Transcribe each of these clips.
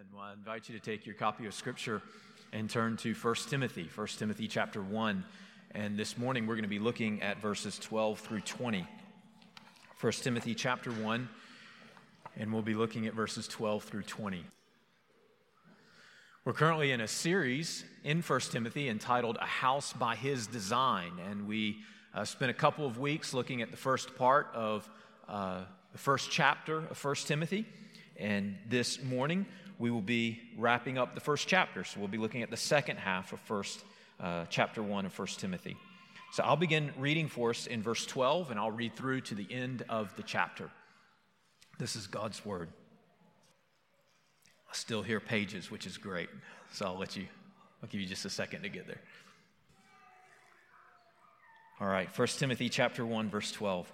Amen. Well, I invite you to take your copy of Scripture and turn to 1 Timothy, 1 Timothy chapter 1. And this morning we're going to be looking at verses 12 through 20. 1 Timothy chapter 1, and we'll be looking at verses 12 through 20. We're currently in a series in 1 Timothy entitled A House by His Design, and we uh, spent a couple of weeks looking at the first part of uh, the first chapter of 1 Timothy. And this morning, we will be wrapping up the first chapter. So we'll be looking at the second half of first, uh, chapter 1 of First Timothy. So I'll begin reading for us in verse 12, and I'll read through to the end of the chapter. This is God's word. I still hear pages, which is great. So I'll let you, I'll give you just a second to get there. All right, 1 Timothy chapter 1, verse 12.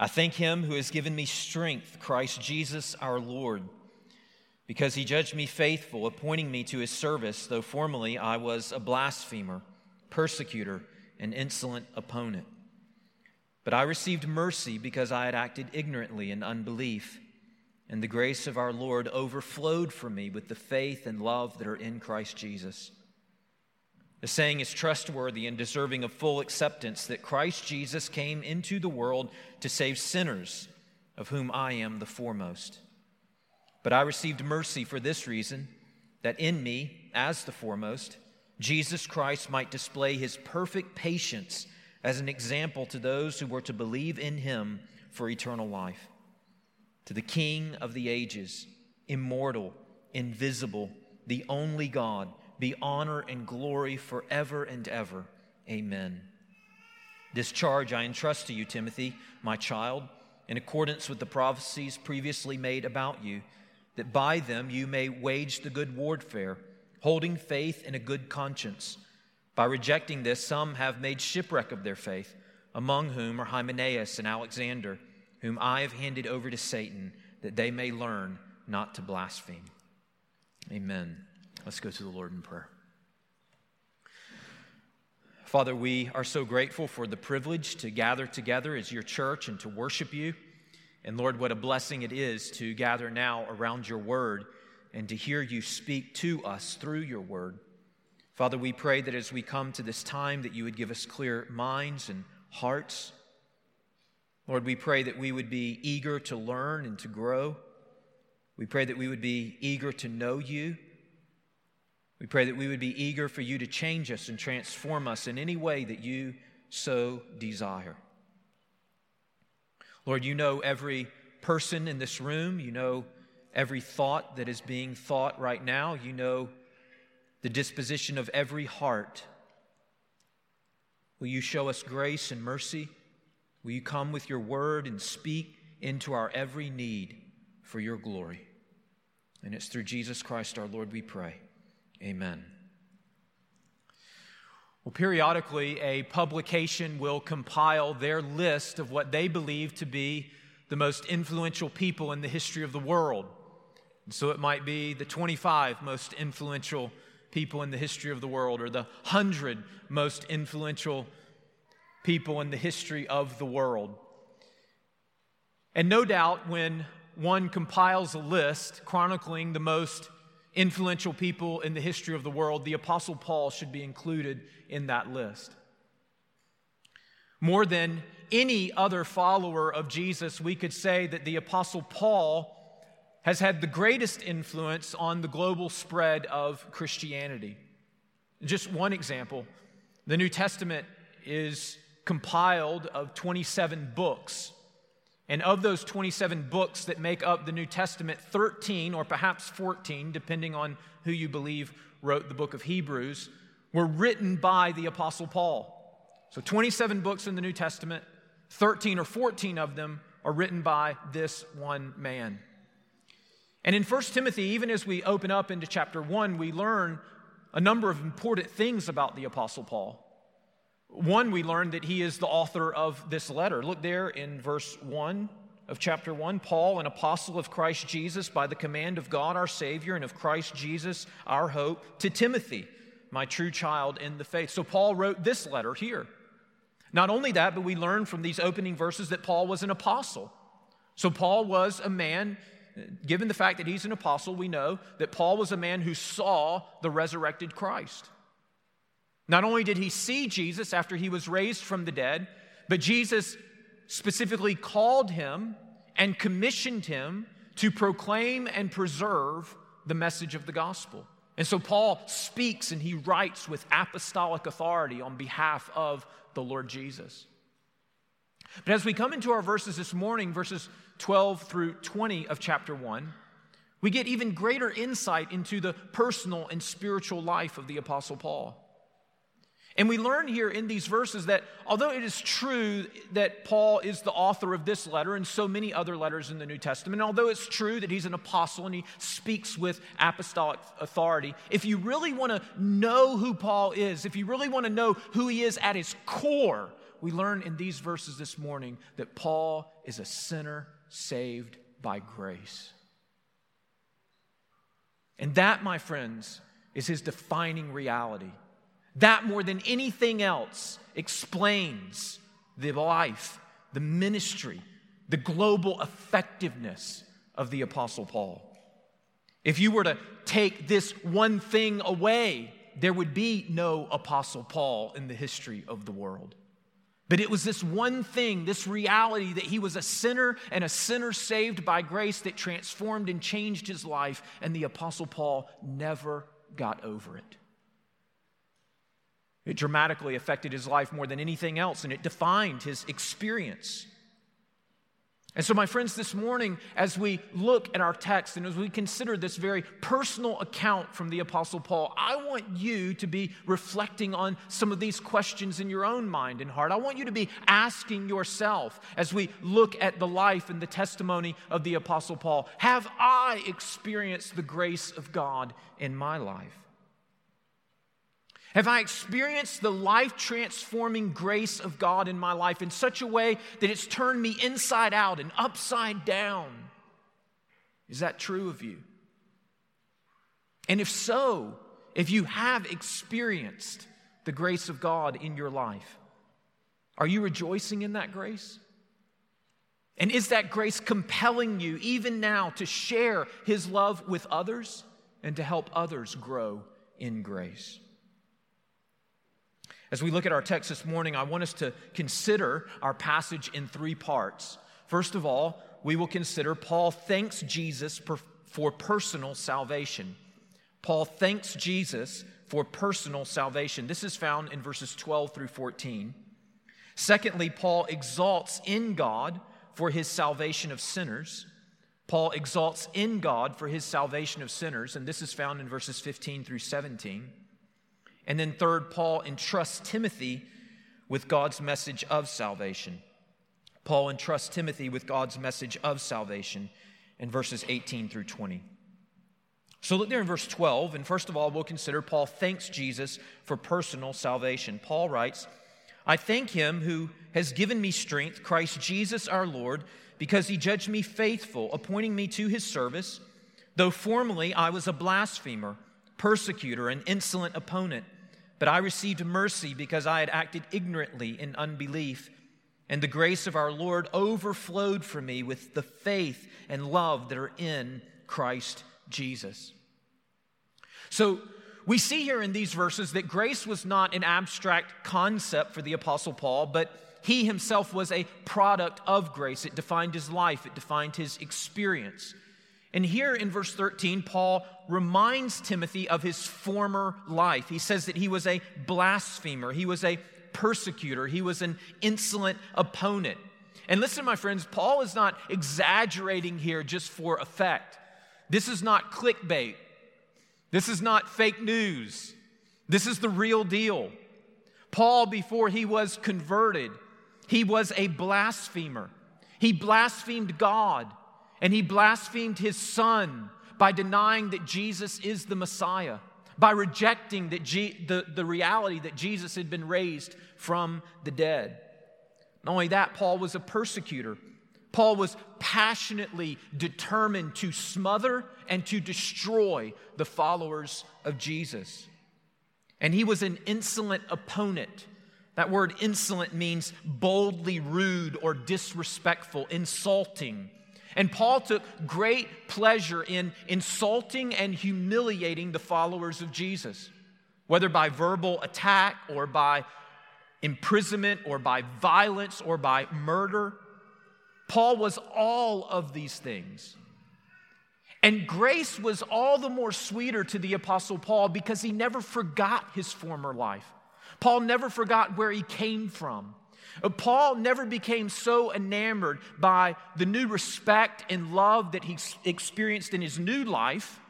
I thank him who has given me strength, Christ Jesus our Lord, because he judged me faithful, appointing me to his service, though formerly I was a blasphemer, persecutor, and insolent opponent. But I received mercy because I had acted ignorantly in unbelief, and the grace of our Lord overflowed for me with the faith and love that are in Christ Jesus. The saying is trustworthy and deserving of full acceptance that Christ Jesus came into the world to save sinners, of whom I am the foremost. But I received mercy for this reason that in me, as the foremost, Jesus Christ might display his perfect patience as an example to those who were to believe in him for eternal life. To the King of the ages, immortal, invisible, the only God be honor and glory forever and ever. Amen. This charge I entrust to you, Timothy, my child, in accordance with the prophecies previously made about you, that by them you may wage the good warfare, holding faith in a good conscience. By rejecting this, some have made shipwreck of their faith, among whom are Hymenaeus and Alexander, whom I have handed over to Satan, that they may learn not to blaspheme. Amen. Let's go to the Lord in prayer. Father, we are so grateful for the privilege to gather together as your church and to worship you. And Lord, what a blessing it is to gather now around your word and to hear you speak to us through your word. Father, we pray that as we come to this time that you would give us clear minds and hearts. Lord, we pray that we would be eager to learn and to grow. We pray that we would be eager to know you we pray that we would be eager for you to change us and transform us in any way that you so desire. Lord, you know every person in this room. You know every thought that is being thought right now. You know the disposition of every heart. Will you show us grace and mercy? Will you come with your word and speak into our every need for your glory? And it's through Jesus Christ our Lord we pray. Amen. Well, periodically, a publication will compile their list of what they believe to be the most influential people in the history of the world. And so it might be the 25 most influential people in the history of the world, or the 100 most influential people in the history of the world. And no doubt, when one compiles a list chronicling the most influential people in the history of the world, the Apostle Paul should be included in that list. More than any other follower of Jesus, we could say that the Apostle Paul has had the greatest influence on the global spread of Christianity. Just one example the New Testament is compiled of 27 books. And of those 27 books that make up the New Testament, 13 or perhaps 14, depending on who you believe wrote the book of Hebrews, were written by the Apostle Paul. So 27 books in the New Testament, 13 or 14 of them are written by this one man. And in 1 Timothy, even as we open up into chapter 1, we learn a number of important things about the Apostle Paul. One, we learn that he is the author of this letter. Look there in verse 1 of chapter 1 Paul, an apostle of Christ Jesus, by the command of God our Savior and of Christ Jesus our hope, to Timothy, my true child in the faith. So Paul wrote this letter here. Not only that, but we learn from these opening verses that Paul was an apostle. So Paul was a man given the fact that he's an apostle, we know that Paul was a man who saw the resurrected Christ. Not only did he see Jesus after he was raised from the dead, but Jesus specifically called him and commissioned him to proclaim and preserve the message of the gospel. And so Paul speaks and he writes with apostolic authority on behalf of the Lord Jesus. But as we come into our verses this morning, verses 12 through 20 of chapter 1, we get even greater insight into the personal and spiritual life of the Apostle Paul. And we learn here in these verses that although it is true that Paul is the author of this letter and so many other letters in the New Testament, although it's true that he's an apostle and he speaks with apostolic authority, if you really want to know who Paul is, if you really want to know who he is at his core, we learn in these verses this morning that Paul is a sinner saved by grace. And that, my friends, is his defining reality. That, more than anything else, explains the life, the ministry, the global effectiveness of the Apostle Paul. If you were to take this one thing away, there would be no Apostle Paul in the history of the world. But it was this one thing, this reality that he was a sinner and a sinner saved by grace that transformed and changed his life, and the Apostle Paul never got over it. It dramatically affected his life more than anything else, and it defined his experience. And so, my friends, this morning, as we look at our text and as we consider this very personal account from the Apostle Paul, I want you to be reflecting on some of these questions in your own mind and heart. I want you to be asking yourself as we look at the life and the testimony of the Apostle Paul Have I experienced the grace of God in my life? Have I experienced the life transforming grace of God in my life in such a way that it's turned me inside out and upside down? Is that true of you? And if so, if you have experienced the grace of God in your life, are you rejoicing in that grace? And is that grace compelling you, even now, to share His love with others and to help others grow in grace? As we look at our text this morning, I want us to consider our passage in three parts. First of all, we will consider Paul thanks Jesus for personal salvation. Paul thanks Jesus for personal salvation. This is found in verses 12 through 14. Secondly, Paul exalts in God for his salvation of sinners. Paul exalts in God for his salvation of sinners, and this is found in verses 15 through 17. And then, third, Paul entrusts Timothy with God's message of salvation. Paul entrusts Timothy with God's message of salvation in verses 18 through 20. So look there in verse 12, and first of all, we'll consider Paul thanks Jesus for personal salvation. Paul writes, I thank him who has given me strength, Christ Jesus our Lord, because he judged me faithful, appointing me to his service, though formerly I was a blasphemer persecutor, an insolent opponent. But I received mercy because I had acted ignorantly in unbelief. And the grace of our Lord overflowed for me with the faith and love that are in Christ Jesus. So, we see here in these verses that grace was not an abstract concept for the Apostle Paul, but he himself was a product of grace. It defined his life, it defined his experience. And here in verse 13, Paul reminds Timothy of his former life. He says that he was a blasphemer, he was a persecutor, he was an insolent opponent. And listen, my friends, Paul is not exaggerating here just for effect. This is not clickbait, this is not fake news, this is the real deal. Paul, before he was converted, he was a blasphemer. He blasphemed God and he blasphemed his son by denying that Jesus is the Messiah, by rejecting that G- the, the reality that Jesus had been raised from the dead. Not only that, Paul was a persecutor. Paul was passionately determined to smother and to destroy the followers of Jesus. And he was an insolent opponent. That word insolent means boldly rude or disrespectful, insulting And Paul took great pleasure in insulting and humiliating the followers of Jesus, whether by verbal attack or by imprisonment or by violence or by murder. Paul was all of these things. And grace was all the more sweeter to the Apostle Paul because he never forgot his former life. Paul never forgot where he came from. Paul never became so enamored by the new respect and love that he experienced in his new life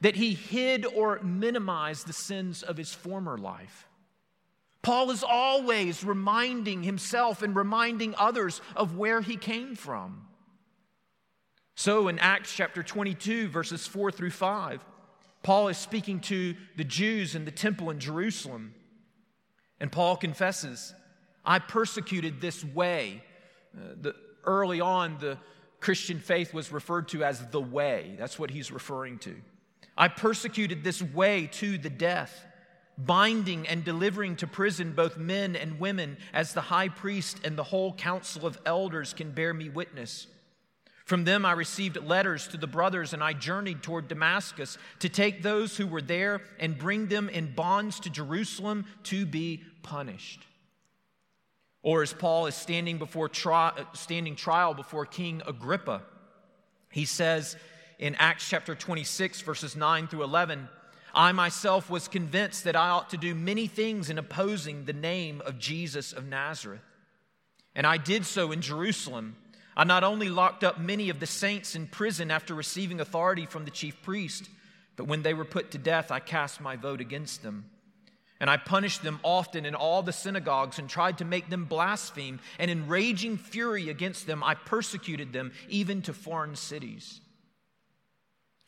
that he hid or minimized the sins of his former life. Paul is always reminding himself and reminding others of where he came from. So in Acts chapter 22, verses 4 through 5, Paul is speaking to the Jews in the temple in Jerusalem. And Paul confesses, I persecuted this way. Uh, the, early on, the Christian faith was referred to as the way. That's what he's referring to. I persecuted this way to the death, binding and delivering to prison both men and women, as the high priest and the whole council of elders can bear me witness. From them I received letters to the brothers, and I journeyed toward Damascus to take those who were there and bring them in bonds to Jerusalem to be punished. Or as Paul is standing before tri- standing trial before King Agrippa, he says in Acts chapter 26, verses 9 through 11, I myself was convinced that I ought to do many things in opposing the name of Jesus of Nazareth. And I did so in Jerusalem. I not only locked up many of the saints in prison after receiving authority from the chief priest, but when they were put to death, I cast my vote against them. And I punished them often in all the synagogues and tried to make them blaspheme. And in raging fury against them, I persecuted them even to foreign cities.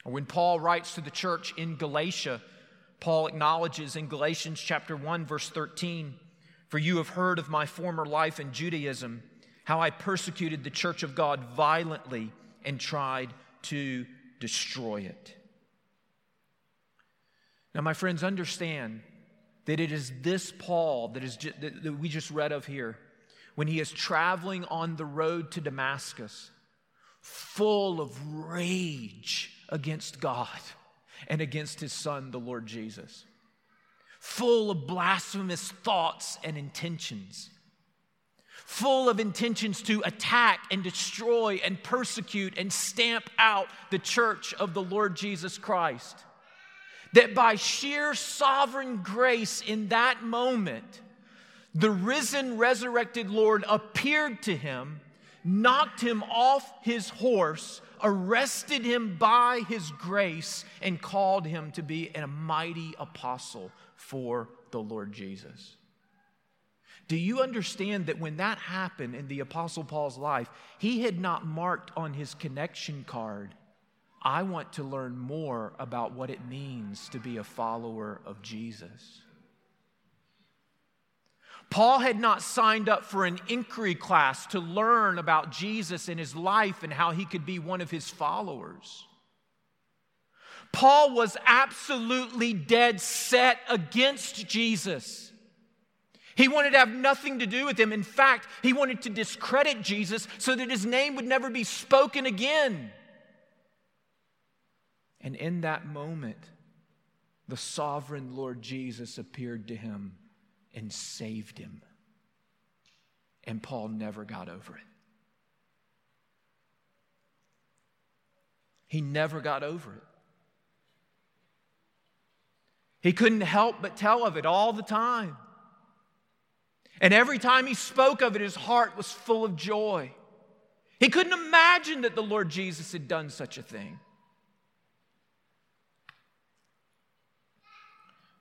When Paul writes to the church in Galatia, Paul acknowledges in Galatians chapter 1 verse 13, "For you have heard of my former life in Judaism, how I persecuted the church of God violently and tried to destroy it." Now my friends understand that it is this Paul that, is ju- that we just read of here, when he is traveling on the road to Damascus, full of rage against God and against his son, the Lord Jesus, full of blasphemous thoughts and intentions, full of intentions to attack and destroy and persecute and stamp out the church of the Lord Jesus Christ that by sheer sovereign grace in that moment, the risen, resurrected Lord appeared to him, knocked him off his horse, arrested him by his grace, and called him to be a mighty apostle for the Lord Jesus. Do you understand that when that happened in the Apostle Paul's life, he had not marked on his connection card I want to learn more about what it means to be a follower of Jesus. Paul had not signed up for an inquiry class to learn about Jesus and his life and how he could be one of his followers. Paul was absolutely dead set against Jesus. He wanted to have nothing to do with him. In fact, he wanted to discredit Jesus so that his name would never be spoken again. And in that moment, the sovereign Lord Jesus appeared to him and saved him. And Paul never got over it. He never got over it. He couldn't help but tell of it all the time. And every time he spoke of it, his heart was full of joy. He couldn't imagine that the Lord Jesus had done such a thing.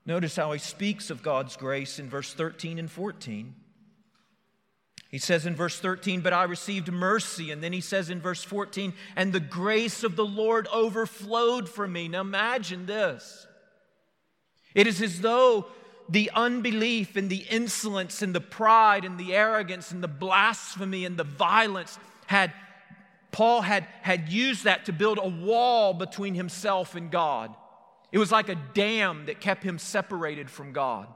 Notice how he speaks of God's grace in verse 13 and 14. He says in verse 13, But I received mercy. And then he says in verse 14, And the grace of the Lord overflowed for me. Now imagine this. It is as though the unbelief and the insolence and the pride and the arrogance and the blasphemy and the violence had, Paul had, had used that to build a wall between himself and God. It was like a dam that kept him separated from God.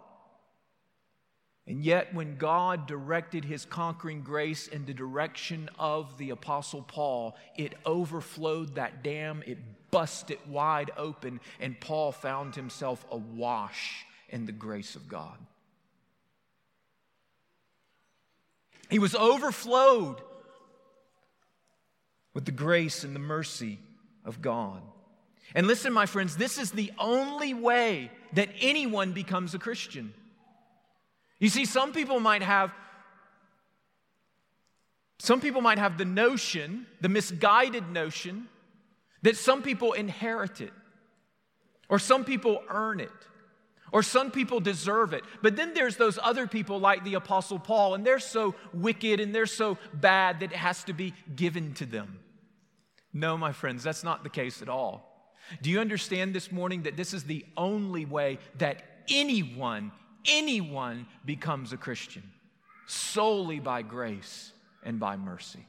And yet, when God directed his conquering grace in the direction of the Apostle Paul, it overflowed that dam, it busted wide open, and Paul found himself awash in the grace of God. He was overflowed with the grace and the mercy of God. And listen, my friends, this is the only way that anyone becomes a Christian. You see, some people might have some people might have the notion, the misguided notion, that some people inherit it, or some people earn it, or some people deserve it. But then there's those other people like the Apostle Paul, and they're so wicked and they're so bad that it has to be given to them. No, my friends, that's not the case at all. Do you understand this morning that this is the only way that anyone, anyone becomes a Christian? Solely by grace and by mercy.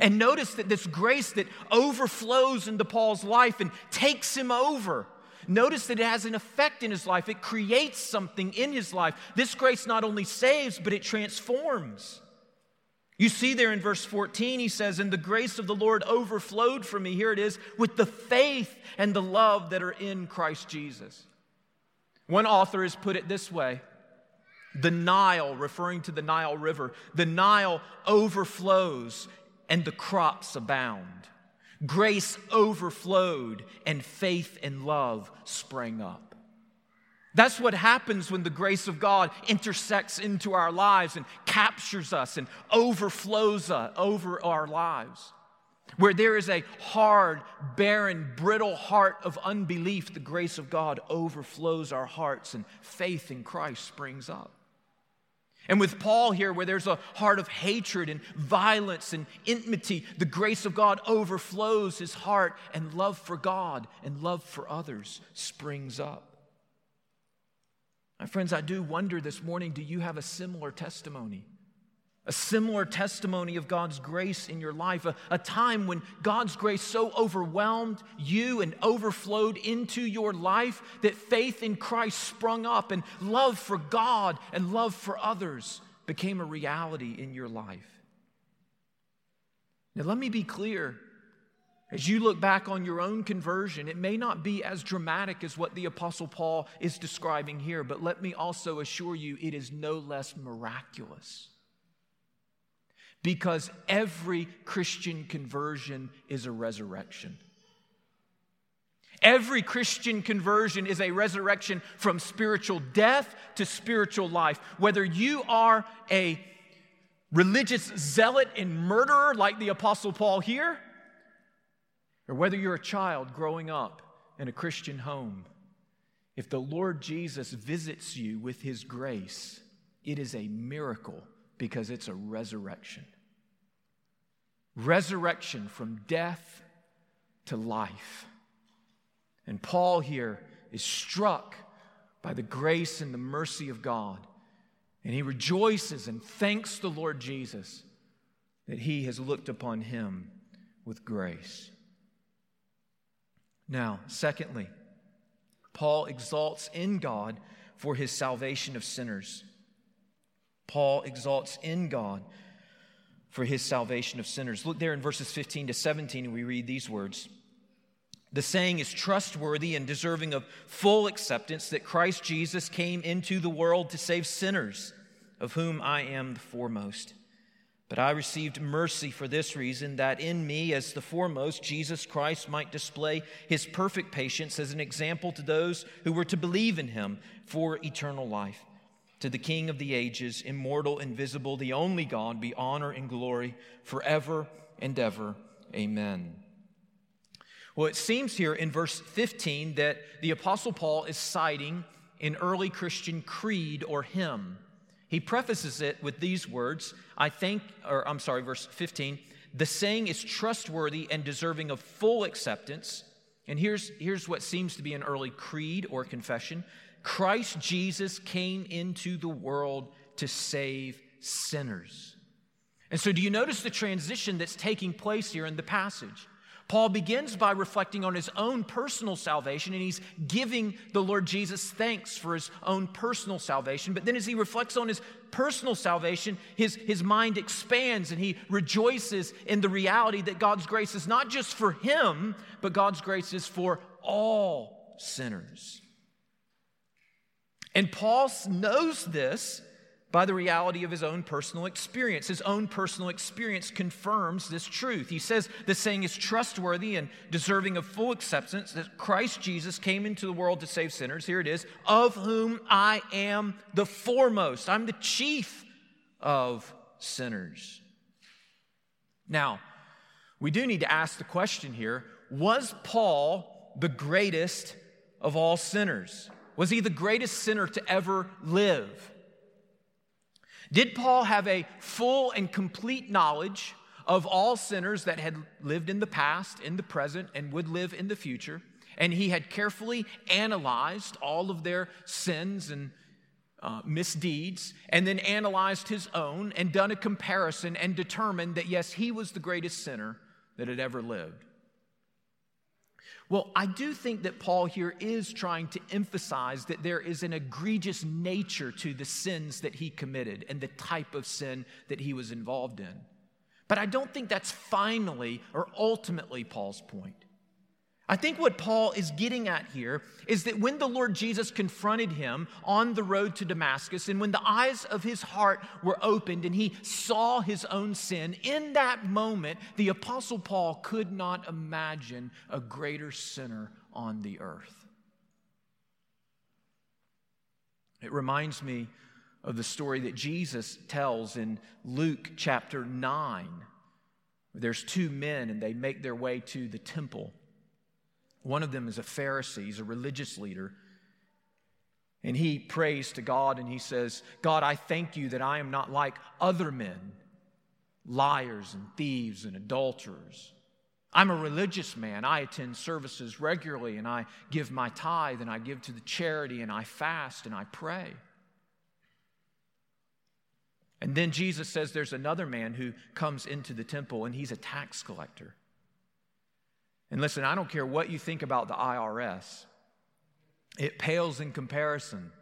And notice that this grace that overflows into Paul's life and takes him over. Notice that it has an effect in his life. It creates something in his life. This grace not only saves, but it transforms. You see there in verse 14, he says, And the grace of the Lord overflowed from me, here it is, with the faith and the love that are in Christ Jesus. One author has put it this way The Nile, referring to the Nile River, the Nile overflows and the crops abound. Grace overflowed and faith and love sprang up. That's what happens when the grace of God intersects into our lives and captures us and overflows us over our lives. Where there is a hard, barren, brittle heart of unbelief, the grace of God overflows our hearts and faith in Christ springs up. And with Paul here, where there's a heart of hatred and violence and enmity, the grace of God overflows his heart, and love for God and love for others springs up. My friends, I do wonder this morning do you have a similar testimony? A similar testimony of God's grace in your life, a, a, time when God's grace so overwhelmed you and overflowed into your life that faith in Christ sprung up and love for God and love for others became a reality in your life. Now, let me be clear as you look back on your own conversion, it may not be as dramatic as what the Apostle Paul is describing here, but let me also assure you it is no less miraculous. Because every Christian conversion is a resurrection. Every Christian conversion is a resurrection from spiritual death to spiritual life. Whether you are a religious zealot and murderer like the Apostle Paul here, or whether you're a child growing up in a Christian home, if the Lord Jesus visits you with his grace, it is a miracle because it's a resurrection. Resurrection from death to life. And Paul here is struck by the grace and the mercy of God. And he rejoices and thanks the Lord Jesus that he has looked upon him with grace. Now, secondly, Paul exalts in God for his salvation of sinners. Paul exalts in God for his salvation of sinners. Look there in verses 15 to 17, and we read these words. The saying is trustworthy and deserving of full acceptance that Christ Jesus came into the world to save sinners, of whom I am the foremost. But I received mercy for this reason that in me, as the foremost, Jesus Christ might display his perfect patience as an example to those who were to believe in him for eternal life. To the King of the ages, immortal, invisible, the only God, be honor and glory forever and ever. Amen. Well, it seems here in verse 15 that the Apostle Paul is citing an early Christian creed or hymn. He prefaces it with these words I think, or I'm sorry, verse 15. The saying is trustworthy and deserving of full acceptance. And here's, here's what seems to be an early creed or confession Christ Jesus came into the world to save sinners. And so, do you notice the transition that's taking place here in the passage? Paul begins by reflecting on his own personal salvation, and he's giving the Lord Jesus thanks for his own personal salvation. But then, as he reflects on his personal salvation, his, his mind expands and he rejoices in the reality that God's grace is not just for him, but God's grace is for all sinners. And Paul knows this by the reality of his own personal experience. His own personal experience confirms this truth. He says the saying is trustworthy and deserving of full acceptance that Christ Jesus came into the world to save sinners. Here it is, of whom I am the foremost. I'm the chief of sinners. Now, we do need to ask the question here was Paul the greatest of all sinners? Was he the greatest sinner to ever live? Did Paul have a full and complete knowledge of all sinners that had lived in the past, in the present, and would live in the future? And he had carefully analyzed all of their sins and uh, misdeeds, and then analyzed his own and done a comparison and determined that yes, he was the greatest sinner that had ever lived. Well, I do think that Paul here is trying to emphasize that there is an egregious nature to the sins that he committed and the type of sin that he was involved in. But I don't think that's finally or ultimately Paul's point. I think what Paul is getting at here is that when the Lord Jesus confronted him on the road to Damascus, and when the eyes of his heart were opened and he saw his own sin, in that moment, the Apostle Paul could not imagine a greater sinner on the earth. It reminds me of the story that Jesus tells in Luke chapter 9. There's two men, and they make their way to the temple. One of them is a Pharisee, he's a religious leader. And he prays to God and he says, God, I thank you that I am not like other men, liars and thieves and adulterers. I'm a religious man. I attend services regularly and I give my tithe and I give to the charity and I fast and I pray. And then Jesus says there's another man who comes into the temple and he's a tax collector. And listen, I don't care what you think about the IRS, it pales in comparison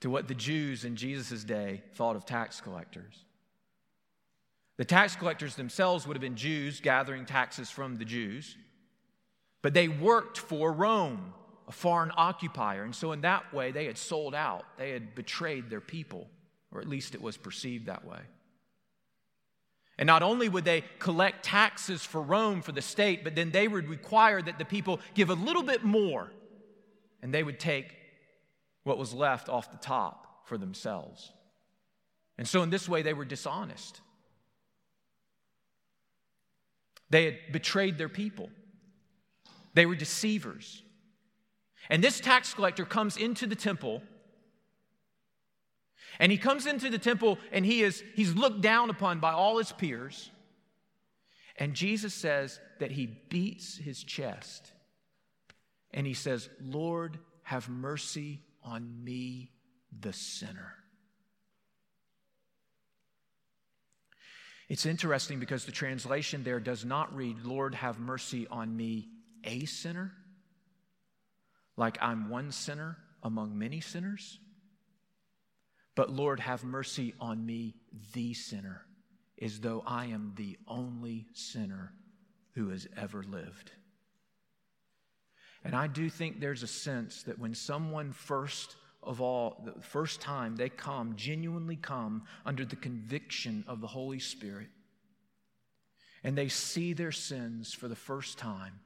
to what the Jews in Jesus' day thought of tax collectors. The tax collectors themselves would have been Jews gathering taxes from the Jews, but they worked for Rome, a foreign occupier. And so, in that way, they had sold out, they had betrayed their people, or at least it was perceived that way. And not only would they collect taxes for Rome, for the state, but then they would require that the people give a little bit more, and they would take what was left off the top for themselves. And so, in this way, they were dishonest. They had betrayed their people, they were deceivers. And this tax collector comes into the temple and he comes into the temple and he is he's looked down upon by all his peers. And Jesus says that he beats his chest and he says, "Lord, have mercy on me, the sinner." It's interesting because the translation there does not read, Lord, have mercy on me, a sinner, like I'm one sinner among many sinners. But Lord, have mercy on me, the sinner, as though I am the only sinner who has ever lived. And I do think there's a sense that when someone first of all, the first time they come, genuinely come under the conviction of the Holy Spirit, and they see their sins for the first time,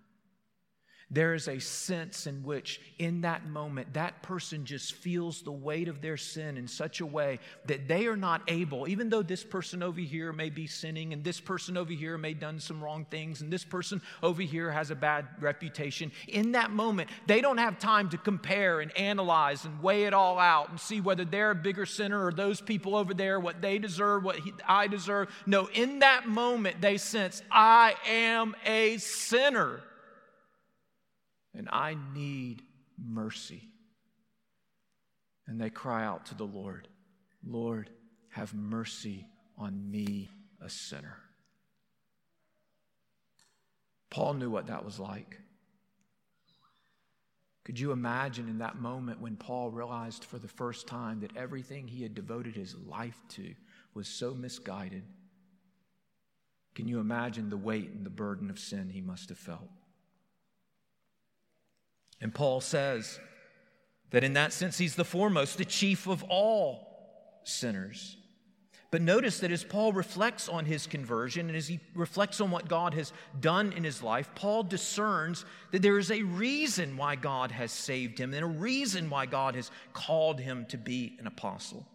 there is a sense in which, in that moment, that person just feels the weight of their sin in such a way that they are not able, even though this person over here may be sinning, and this person over here may have done some wrong things, and this person over here has a bad reputation, in that moment, they don't have time to compare and analyze and weigh it all out and see whether they're a bigger sinner or those people over there, what they deserve, what he, I deserve. No, in that moment, they sense, I am a sinner and I need mercy. And they cry out to the Lord, Lord, have mercy on me, a sinner. Paul knew what that was like. Could you imagine in that moment when Paul realized for the first time that everything he had devoted his life to was so misguided? Can you imagine the weight and the burden of sin he must have felt? And Paul says that in that sense, he's the foremost, the chief of all sinners. But notice that as Paul reflects on his conversion and as he reflects on what God has done in his life, Paul discerns that there is a reason why God has saved him and a reason why God has called him to be an apostle.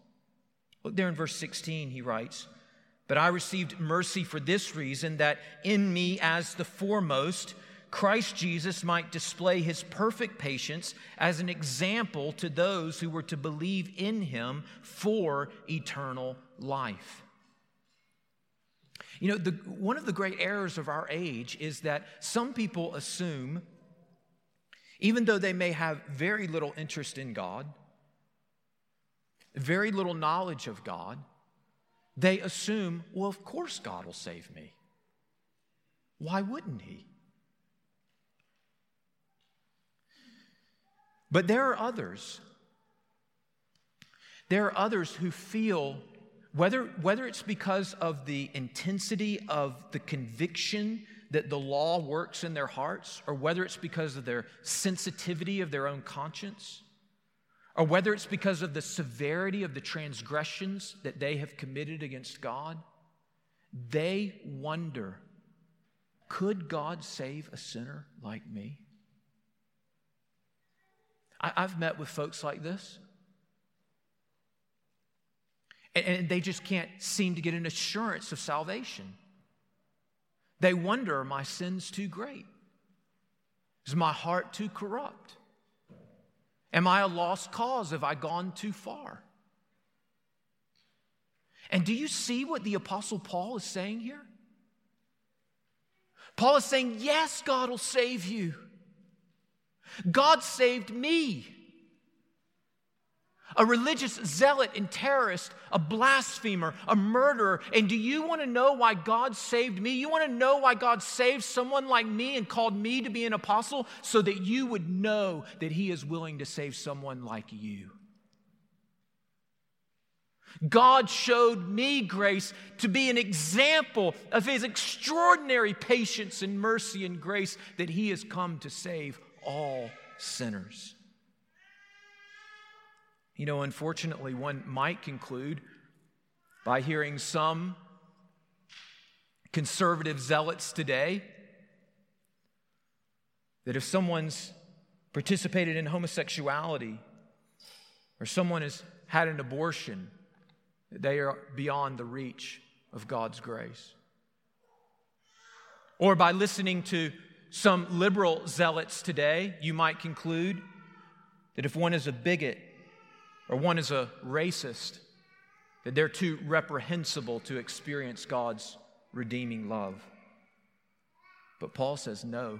Look there in verse 16, he writes, But I received mercy for this reason, that in me as the foremost, Christ Jesus might display his perfect patience as an example to those who were to believe in him for eternal life. You know, the, one of the great errors of our age is that some people assume, even though they may have very little interest in God, very little knowledge of God, they assume, well, of course God will save me. Why wouldn't He? But there are others. There are others who feel, whether, whether it's because of the intensity of the conviction that the law works in their hearts, or whether it's because of their sensitivity of their own conscience, or whether it's because of the severity of the transgressions that they have committed against God, they wonder could God save a sinner like me? I, have met with folks like this. And, and they just can't seem to get an assurance of salvation. They wonder, are my sins too great? Is my heart too corrupt? Am I a lost cause? Have I gone too far? And do you see what the Apostle Paul is saying here? Paul is saying, Yes, God will save you. God saved me. A religious zealot and terrorist, a blasphemer, a murderer. And do you want to know why God saved me? You want to know why God saved someone like me and called me to be an apostle? So that you would know that He is willing to save someone like you. God showed me grace to be an example of His extraordinary patience and mercy and grace that He has come to save all sinners. You know, unfortunately, one might conclude by hearing some conservative zealots today that if someone's participated in homosexuality or someone has had an abortion, they are beyond the reach of God's grace. Or by listening to some liberal zealots today, you might conclude that if one is a bigot or one is a racist, that they're too reprehensible to experience God's redeeming love. But Paul says, no,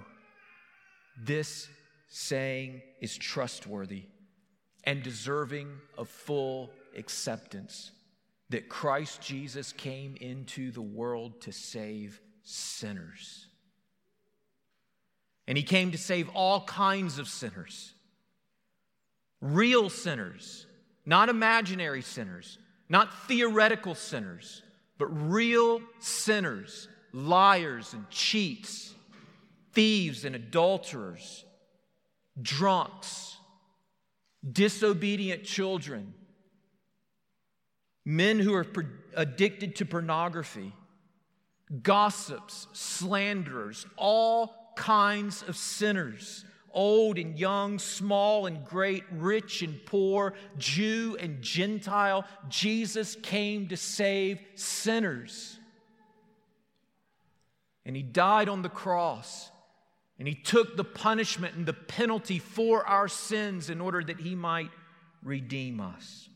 this saying is trustworthy and deserving of full acceptance that Christ Jesus came into the world to save sinners. And he came to save all kinds of sinners. Real sinners, not imaginary sinners, not theoretical sinners, but real sinners, liars and cheats, thieves and adulterers, drunks, disobedient children, men who are addicted to pornography, gossips, slanderers, all kinds of sinners old and young, small and great, rich and poor, Jew and Gentile. Jesus came to save sinners. And he died on the cross. And he took the punishment and the penalty for our sins in order that he might redeem us.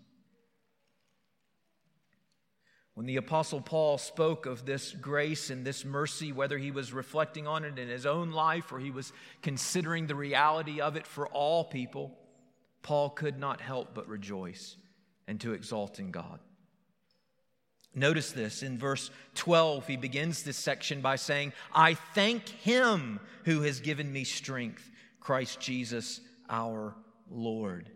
When the Apostle Paul spoke of this grace and this mercy, whether he was reflecting on it in his own life or he was considering the reality of it for all people, Paul could not help but rejoice and to exalt in God. Notice this in verse 12, he begins this section by saying, I thank him who has given me strength, Christ Jesus our Lord.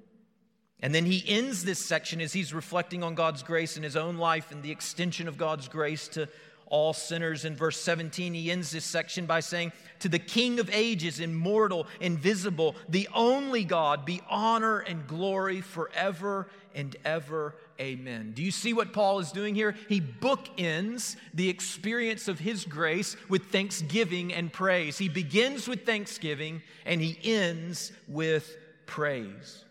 And then he ends this section as he's reflecting on God's grace in his own life and the extension of God's grace to all sinners. In verse 17, he ends this section by saying, To the King of ages, immortal, invisible, the only God, be honor and glory forever and ever. Amen. Do you see what Paul is doing here? He bookends the experience of his grace with thanksgiving and praise. He begins with thanksgiving and he ends with praise.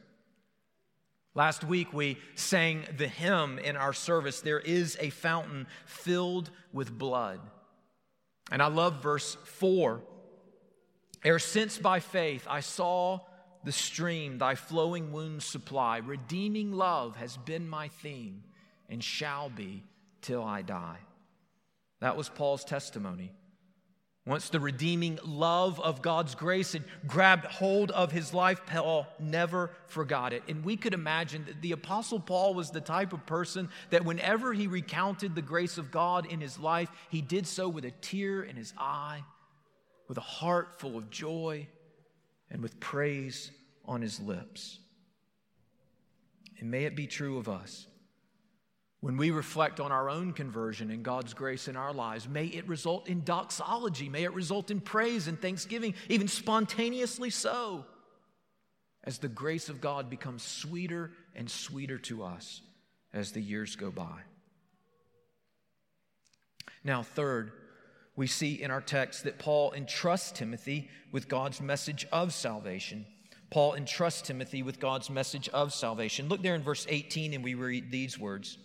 Last week we sang the hymn in our service, There is a fountain filled with blood. And I love verse 4. Ere since by faith I saw the stream thy flowing wounds supply, redeeming love has been my theme and shall be till I die. That was Paul's testimony. Once the redeeming love of God's grace had grabbed hold of his life, Paul never forgot it. And we could imagine that the Apostle Paul was the type of person that whenever he recounted the grace of God in his life, he did so with a tear in his eye, with a heart full of joy, and with praise on his lips. And may it be true of us. When we reflect on our own conversion and God's grace in our lives, may it result in doxology, may it result in praise and thanksgiving, even spontaneously so, as the grace of God becomes sweeter and sweeter to us as the years go by. Now, third, we see in our text that Paul entrusts Timothy with God's message of salvation. Paul entrusts Timothy with God's message of salvation. Look there in verse 18, and we read these words.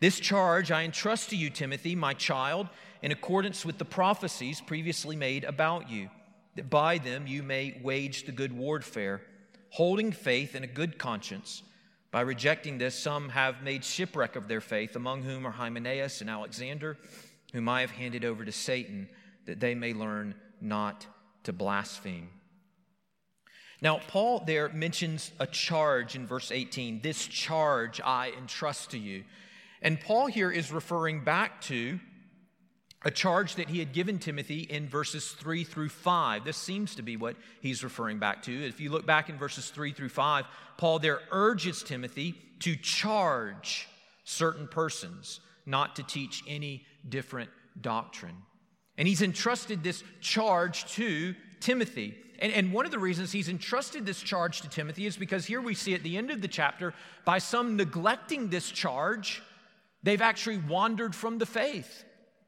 This charge I entrust to you, Timothy, my child, in accordance with the prophecies previously made about you, that by them you may wage the good warfare, holding faith and a good conscience. By rejecting this, some have made shipwreck of their faith, among whom are Hymenaeus and Alexander, whom I have handed over to Satan, that they may learn not to blaspheme. Now, Paul there mentions a charge in verse 18. This charge I entrust to you. And Paul here is referring back to a charge that he had given Timothy in verses 3 through 5. This seems to be what he's referring back to. If you look back in verses 3 through 5, Paul there urges Timothy to charge certain persons not to teach any different doctrine. And he's entrusted this charge to Timothy. And, and, one of the reasons he's entrusted this charge to Timothy is because here we see at the end of the chapter, by some neglecting this charge, They've actually wandered from the faith.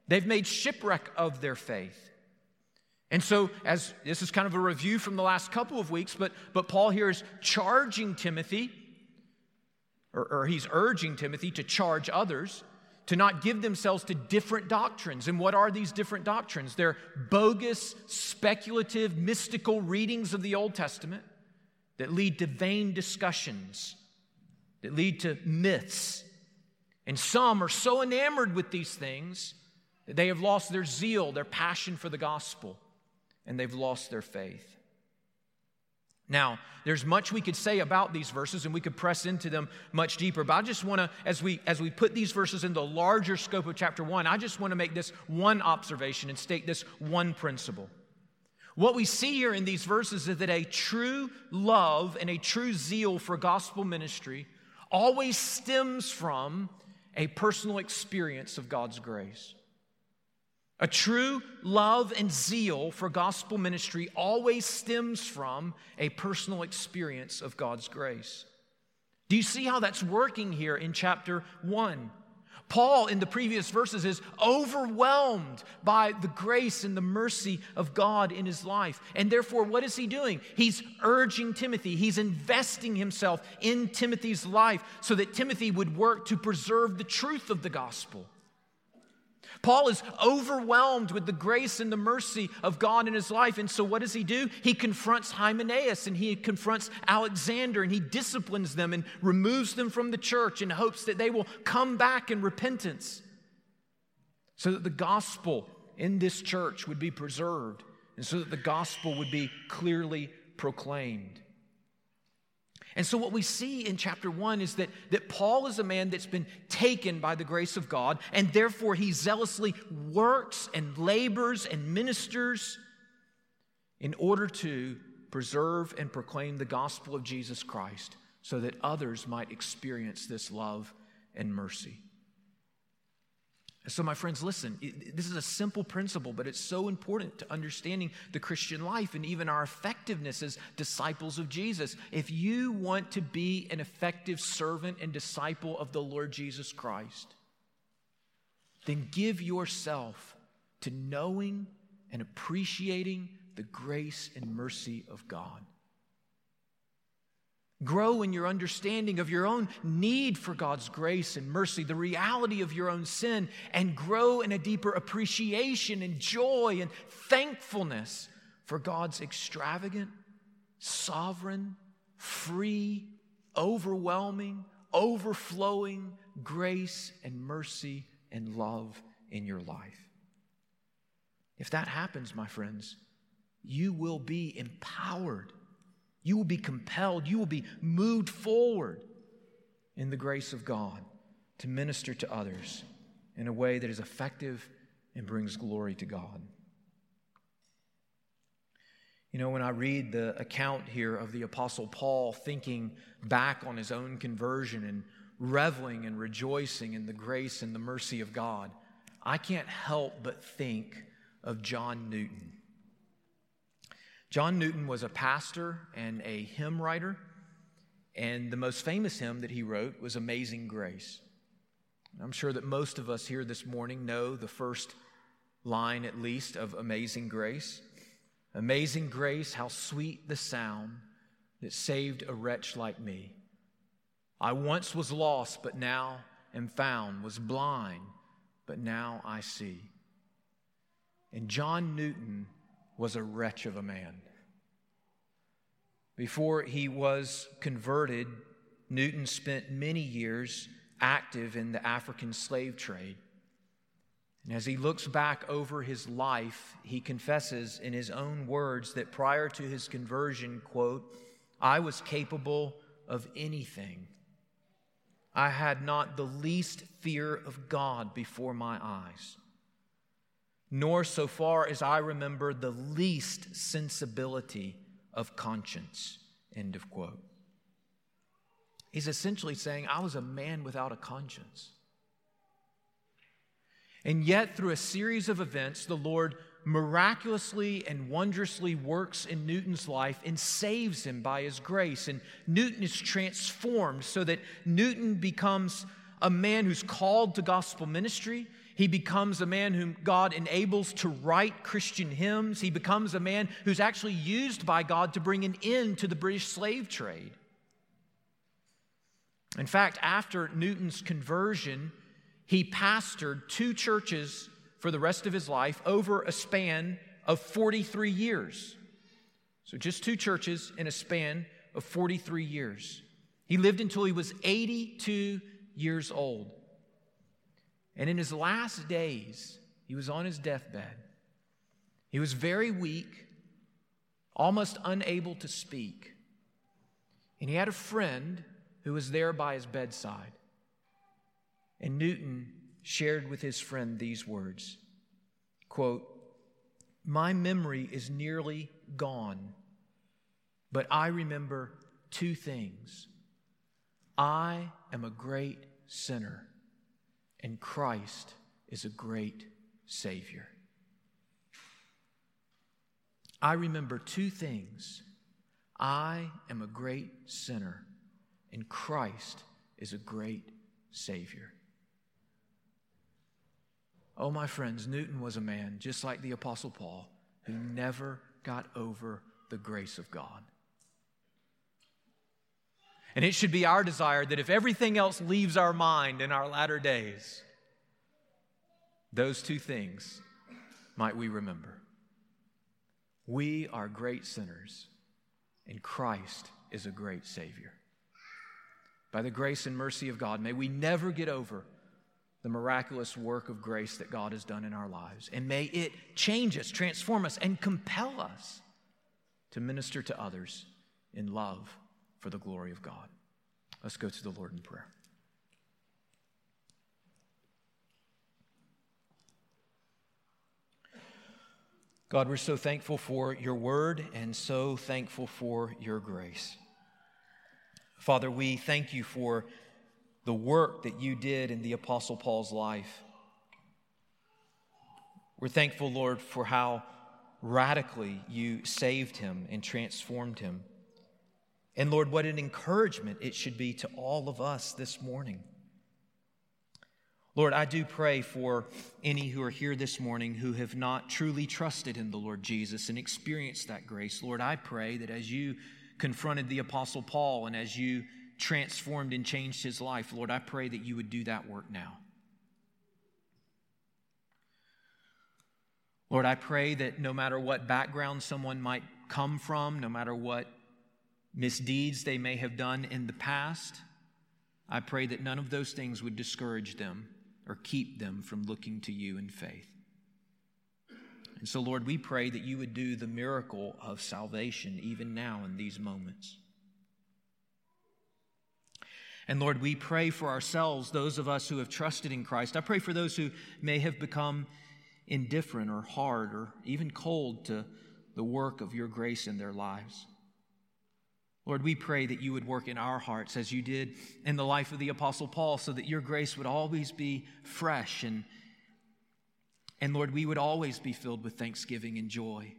They've made shipwreck of their faith. And so, as this is kind of a review from the last couple of weeks, but, but Paul here is charging Timothy, or, or he's urging Timothy to charge others to not give themselves to different doctrines. And what are these different doctrines? They're bogus, speculative, mystical readings of the Old Testament that lead to vain discussions, that lead to myths and some are so enamored with these things that they have lost their zeal, their passion for the gospel, and they've lost their faith. Now, there's much we could say about these verses, and we could press into them much deeper. But I just want to, as we as we put these verses in the larger scope of chapter one, I just want to make this one observation and state this one principle. What we see here in these verses is that a true love and a true zeal for gospel ministry always stems from a personal experience of God's grace. A true love and zeal for gospel ministry always stems from a personal experience of God's grace. Do you see how that's working here in chapter 1? Paul, in the previous verses, is overwhelmed by the grace and the mercy of God in his life. And therefore, what is he doing? He's urging Timothy, he's investing himself in Timothy's life so that Timothy would work to preserve the truth of the gospel. Paul is overwhelmed with the grace and the mercy of God in his life. And so, what does he do? He confronts Hymenaeus and he confronts Alexander and he disciplines them and removes them from the church in hopes that they will come back in repentance so that the gospel in this church would be preserved and so that the gospel would be clearly proclaimed. And so, what we see in chapter one is that, that Paul is a man that's been taken by the grace of God, and therefore he zealously works and labors and ministers in order to preserve and proclaim the gospel of Jesus Christ so that others might experience this love and mercy. So, my friends, listen, this is a simple principle, but it's so important to understanding the Christian life and even our effectiveness as disciples of Jesus. If you want to be an effective servant and disciple of the Lord Jesus Christ, then give yourself to knowing and appreciating the grace and mercy of God. Grow in your understanding of your own need for God's grace and mercy, the reality of your own sin, and grow in a deeper appreciation and joy and thankfulness for God's extravagant, sovereign, free, overwhelming, overflowing grace and mercy and love in your life. If that happens, my friends, you will be empowered you will be compelled, you will be moved forward in the grace of God to minister to others in a way that is effective and brings glory to God. You know, when I read the account here of the Apostle Paul thinking back on his own conversion and reveling and rejoicing in the grace and the mercy of God, I can't help but think of John Newton. John Newton was a pastor and a hymn writer, and the most famous hymn that he wrote was Amazing Grace. I'm sure that most of us here this morning know the first line, at least, of Amazing Grace. Amazing grace, how sweet the sound that saved a wretch like me. I once was lost, but now am found, was blind, but now I see. And John Newton was a wretch of a man. Before he was converted, Newton spent many years active in the African slave trade. And as he looks back over his life, he confesses in his own words that prior to his conversion, quote, I was capable of anything. I had not the least fear of God before my eyes nor, so far as I remember, the least sensibility of conscience. End of quote. He's essentially saying, I was a man without a conscience. And yet, through a series of events, the Lord miraculously and wondrously works in Newton's life and saves him by his grace. And Newton is transformed so that Newton becomes a man who's called to gospel ministry. He becomes a man whom God enables to write Christian hymns. He becomes a man who's actually used by God to bring an end to the British slave trade. In fact, after Newton's conversion, he pastored two churches for the rest of his life over a span of 43 years. So, just two churches in a span of 43 years. He lived until he was 82 years old. And in his last days, he was on his deathbed. He was very weak, almost unable to speak. And he had a friend who was there by his bedside. And Newton shared with his friend these words quote, My memory is nearly gone, but I remember two things. I am a great sinner and Christ is a great Savior. I remember two things I am a great sinner, and Christ is a great Savior. Oh, my friends, Newton was a man, just like the Apostle Paul, who never got over the grace of God. And it should be our desire that if everything else leaves our mind in our latter days, those two things might we remember. We are great sinners, and Christ is a great Savior. By the grace and mercy of God, may we never get over the miraculous work of grace that God has done in our lives. And may it change us, transform us, and compel us to minister to others in love for the glory of God. Let's go to the Lord in prayer. God, we're so thankful for your word and so thankful for your grace. Father, we thank you for the work that you did in the Apostle Paul's life. We're thankful, Lord, for how radically you saved him and transformed him. And Lord, what an encouragement it should be to all of us this morning. Lord, I do pray for any who are here this morning who have not truly trusted in the Lord Jesus and experienced that grace. Lord, I pray that as you confronted the Apostle Paul and as you transformed and changed his life, Lord, I pray that you would do that work now. Lord, I pray that no matter what background someone might come from, no matter what misdeeds they may have done in the past, I pray that none of those things would discourage them or keep them from looking to you in faith. And so, Lord, we pray that you would do the miracle of salvation even now in these moments. And Lord, we pray for ourselves, those of us who have trusted in Christ. I pray for those who may have become indifferent or hard or even cold to the work of your grace in their lives. Lord, we pray that you would work in our hearts as you did in the life of the Apostle Paul, so that your grace would always be fresh and, and Lord, we would always be filled with thanksgiving and joy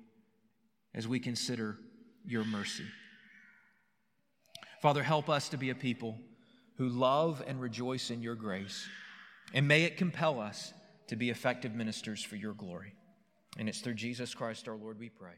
as we consider your mercy. Father, help us to be a people who love and rejoice in your grace, and may it compel us to be effective ministers for your glory. And it's through Jesus Christ our Lord we pray.